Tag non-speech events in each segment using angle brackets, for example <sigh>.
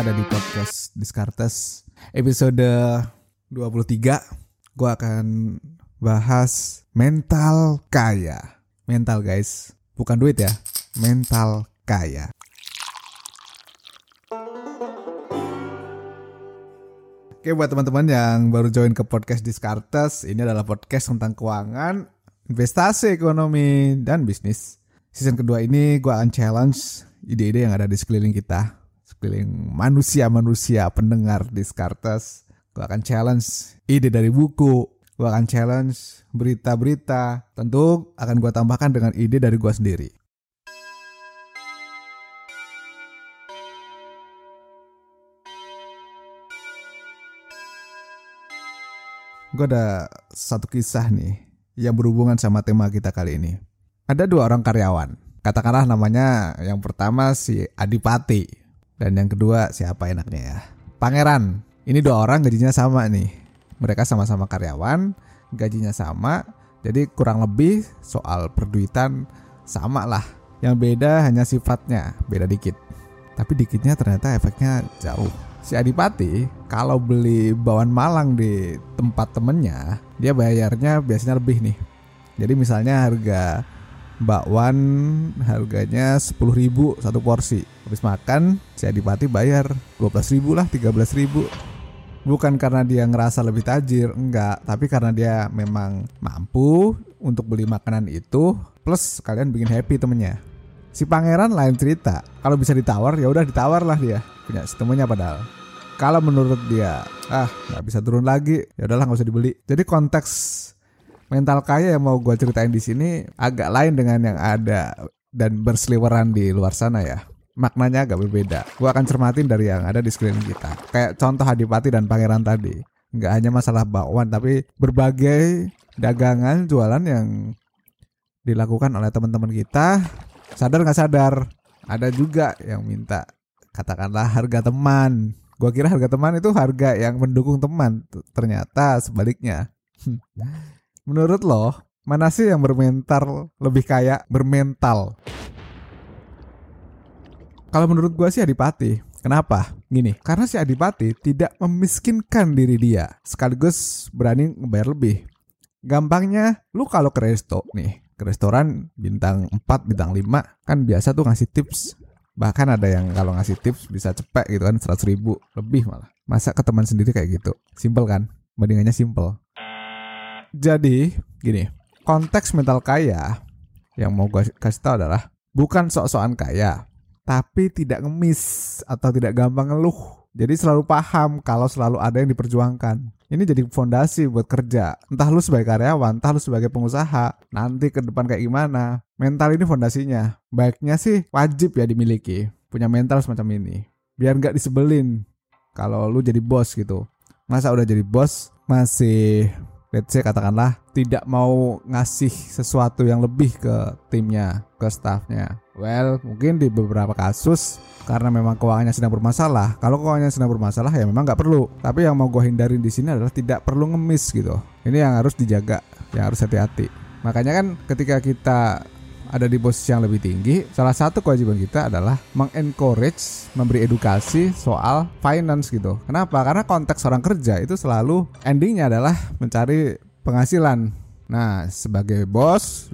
Ada di podcast Diskartes episode 23. Gue akan bahas mental kaya. Mental guys, bukan duit ya, mental kaya. Oke buat teman-teman yang baru join ke podcast Diskartes, ini adalah podcast tentang keuangan, investasi, ekonomi, dan bisnis. Season kedua ini gue akan challenge ide-ide yang ada di sekeliling kita, sekeliling manusia-manusia pendengar Diskartes. Gue akan challenge ide dari buku, gue akan challenge berita-berita. Tentu akan gue tambahkan dengan ide dari gue sendiri. Gue ada satu kisah nih yang berhubungan sama tema kita kali ini. Ada dua orang karyawan. Katakanlah namanya yang pertama si Adipati dan yang kedua siapa enaknya ya? Pangeran. Ini dua orang gajinya sama nih. Mereka sama-sama karyawan, gajinya sama. Jadi kurang lebih soal perduitan sama lah. Yang beda hanya sifatnya, beda dikit. Tapi dikitnya ternyata efeknya jauh si Adipati kalau beli bawang malang di tempat temennya dia bayarnya biasanya lebih nih jadi misalnya harga bakwan harganya 10.000 satu porsi. Habis makan si Adipati bayar 12.000 lah 13.000 bukan karena dia ngerasa lebih tajir enggak. Tapi karena dia memang mampu untuk beli makanan itu plus kalian bikin happy temennya. Si pangeran lain cerita kalau bisa ditawar ya udah ditawar lah dia. Punya semuanya padahal. Kalau menurut dia ah nggak bisa turun lagi ya udahlah nggak usah dibeli. Jadi konteks mental kaya yang mau gue ceritain di sini agak lain dengan yang ada dan berseliweran di luar sana ya maknanya agak berbeda gue akan cermatin dari yang ada di sekeliling kita kayak contoh Hadipati dan Pangeran tadi nggak hanya masalah bakwan tapi berbagai dagangan jualan yang dilakukan oleh teman-teman kita sadar nggak sadar ada juga yang minta katakanlah harga teman. Gua kira harga teman itu harga yang mendukung teman. Ternyata sebaliknya. <laughs> Menurut lo, mana sih yang bermental lebih kaya bermental? Kalau menurut gua sih Adipati. Kenapa? Gini, karena si Adipati tidak memiskinkan diri dia, sekaligus berani ngebayar lebih. Gampangnya, lu kalau ke resto nih, ke restoran bintang 4, bintang 5, kan biasa tuh ngasih tips bahkan ada yang kalau ngasih tips bisa cepet gitu kan 100 ribu lebih malah masa ke teman sendiri kayak gitu simple kan bandingannya simple jadi gini konteks mental kaya yang mau gue kasih tau adalah bukan sok-sokan kaya tapi tidak ngemis atau tidak gampang ngeluh jadi selalu paham kalau selalu ada yang diperjuangkan ini jadi fondasi buat kerja. Entah lu sebagai karyawan, entah lu sebagai pengusaha, nanti ke depan kayak gimana. Mental ini fondasinya. Baiknya sih wajib ya dimiliki. Punya mental semacam ini. Biar nggak disebelin kalau lu jadi bos gitu. Masa udah jadi bos masih let's say katakanlah tidak mau ngasih sesuatu yang lebih ke timnya, ke staffnya. Well, mungkin di beberapa kasus karena memang keuangannya sedang bermasalah. Kalau keuangannya sedang bermasalah ya memang nggak perlu. Tapi yang mau gue hindarin di sini adalah tidak perlu ngemis gitu. Ini yang harus dijaga, yang harus hati-hati. Makanya kan ketika kita ada di posisi yang lebih tinggi, salah satu kewajiban kita adalah mengencourage, memberi edukasi soal finance gitu. Kenapa? Karena konteks orang kerja itu selalu endingnya adalah mencari penghasilan. Nah, sebagai bos,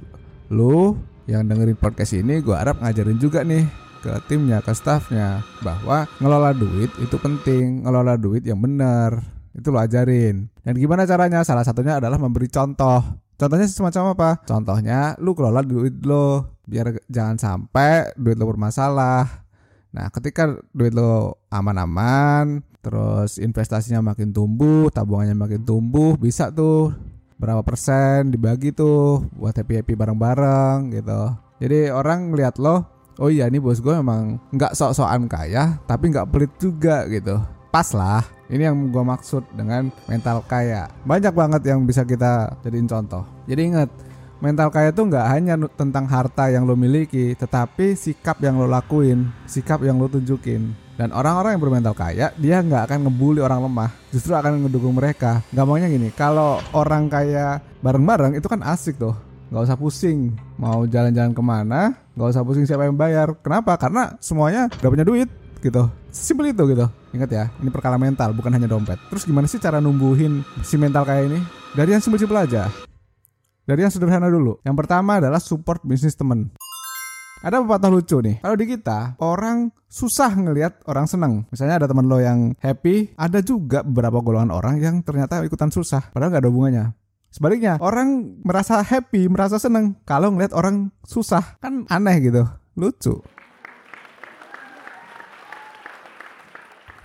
lu yang dengerin podcast ini, gue harap ngajarin juga nih ke timnya, ke staffnya bahwa ngelola duit itu penting, ngelola duit yang benar. Itu lo ajarin. Dan gimana caranya? Salah satunya adalah memberi contoh Contohnya semacam apa? Contohnya lu kelola duit lo biar jangan sampai duit lo bermasalah. Nah, ketika duit lo aman-aman, terus investasinya makin tumbuh, tabungannya makin tumbuh, bisa tuh berapa persen dibagi tuh buat happy-happy bareng-bareng gitu. Jadi orang ngeliat lo, oh iya nih bos gue memang nggak sok-sokan kaya, tapi nggak pelit juga gitu. Pas lah ini yang gue maksud dengan mental kaya. Banyak banget yang bisa kita jadiin contoh. Jadi ingat, mental kaya itu nggak hanya tentang harta yang lo miliki, tetapi sikap yang lo lakuin, sikap yang lo tunjukin. Dan orang-orang yang bermental kaya, dia nggak akan ngebully orang lemah, justru akan ngedukung mereka. Gampangnya gini, kalau orang kaya bareng-bareng itu kan asik tuh, nggak usah pusing mau jalan-jalan ke mana, nggak usah pusing siapa yang bayar. Kenapa? Karena semuanya udah punya duit gitu. Simpel itu gitu. Ingat ya, ini perkara mental bukan hanya dompet. Terus gimana sih cara numbuhin si mental kayak ini? Dari yang simpel-simpel aja. Dari yang sederhana dulu. Yang pertama adalah support bisnis temen. Ada pepatah lucu nih. Kalau di kita, orang susah ngelihat orang seneng. Misalnya ada teman lo yang happy, ada juga beberapa golongan orang yang ternyata ikutan susah. Padahal gak ada hubungannya. Sebaliknya, orang merasa happy, merasa seneng kalau ngelihat orang susah. Kan aneh gitu. Lucu.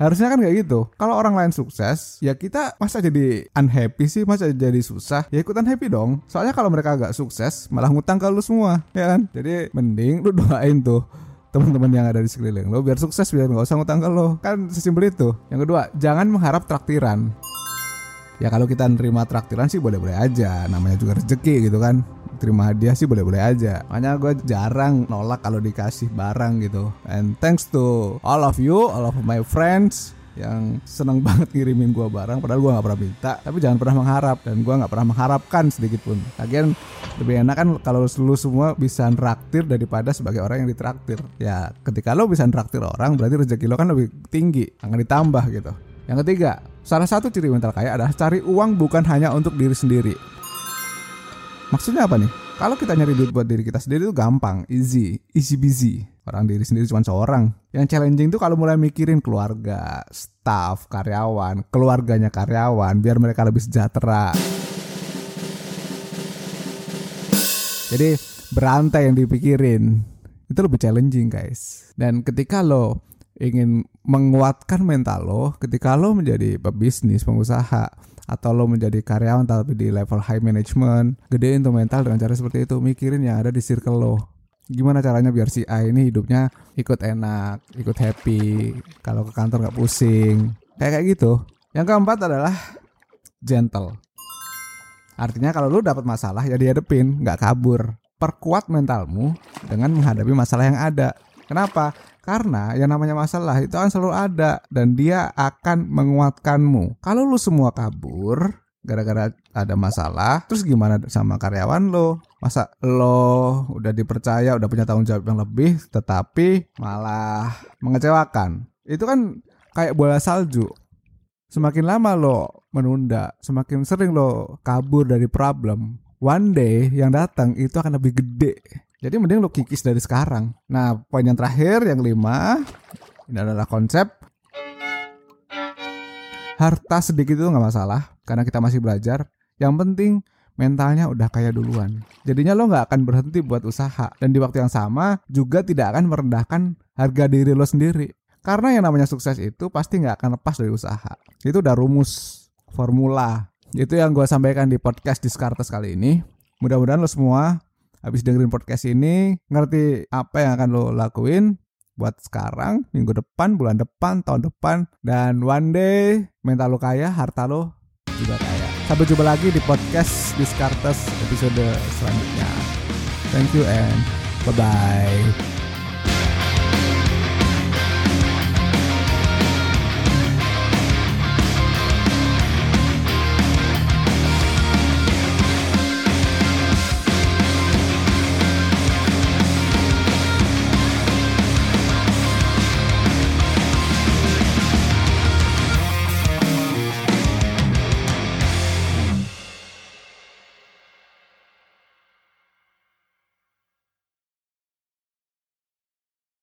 Harusnya kan kayak gitu. Kalau orang lain sukses, ya kita masa jadi unhappy sih, masa jadi susah. Ya ikutan happy dong. Soalnya kalau mereka agak sukses, malah ngutang ke lu semua, ya kan? Jadi mending lu <laughs> doain tuh teman-teman yang ada di sekeliling lo biar sukses biar nggak usah ngutang ke lo kan sesimpel itu yang kedua jangan mengharap traktiran ya kalau kita nerima traktiran sih boleh-boleh aja. Namanya juga rezeki gitu kan. Terima hadiah sih boleh-boleh aja. Makanya gue jarang nolak kalau dikasih barang gitu. And thanks to all of you, all of my friends yang seneng <laughs> banget ngirimin gue barang padahal gue nggak pernah minta. Tapi jangan pernah mengharap dan gue nggak pernah mengharapkan sedikit pun. Lagian lebih enak kan kalau lu semua bisa traktir daripada sebagai orang yang ditraktir. Ya ketika lo bisa traktir orang berarti rezeki lo kan lebih tinggi akan ditambah gitu. Yang ketiga salah satu ciri mental kaya adalah cari uang bukan hanya untuk diri sendiri Maksudnya apa nih? Kalau kita nyari duit buat diri kita sendiri itu gampang, easy, easy busy. Orang diri sendiri cuma seorang. Yang challenging tuh kalau mulai mikirin keluarga, staff, karyawan, keluarganya karyawan, biar mereka lebih sejahtera. Jadi berantai yang dipikirin itu lebih challenging guys. Dan ketika lo ingin menguatkan mental lo, ketika lo menjadi pebisnis, pengusaha, atau lo menjadi karyawan tapi di level high management gedein tuh mental dengan cara seperti itu mikirin yang ada di circle lo. Gimana caranya biar si A ini hidupnya ikut enak ikut happy kalau ke kantor nggak pusing. Kayak kayak gitu. Yang keempat adalah gentle. Artinya kalau lo dapat masalah ya dihadepin nggak kabur. Perkuat mentalmu dengan menghadapi masalah yang ada kenapa karena yang namanya masalah itu akan selalu ada dan dia akan menguatkanmu. Kalau lu semua kabur gara-gara ada masalah, terus gimana sama karyawan lo? Masa lo udah dipercaya, udah punya tanggung jawab yang lebih, tetapi malah mengecewakan. Itu kan kayak bola salju. Semakin lama lo menunda, semakin sering lo kabur dari problem. One day yang datang itu akan lebih gede jadi mending lu kikis dari sekarang. Nah, poin yang terakhir yang lima ini adalah konsep harta sedikit itu nggak masalah karena kita masih belajar. Yang penting mentalnya udah kaya duluan. Jadinya lo nggak akan berhenti buat usaha dan di waktu yang sama juga tidak akan merendahkan harga diri lo sendiri. Karena yang namanya sukses itu pasti nggak akan lepas dari usaha. Itu udah rumus formula. Itu yang gue sampaikan di podcast Diskartes kali ini. Mudah-mudahan lo semua habis dengerin podcast ini ngerti apa yang akan lo lakuin buat sekarang, minggu depan, bulan depan, tahun depan, dan one day mental lo kaya, harta lo juga kaya. Sampai jumpa lagi di podcast Discartes episode selanjutnya. Thank you and bye-bye.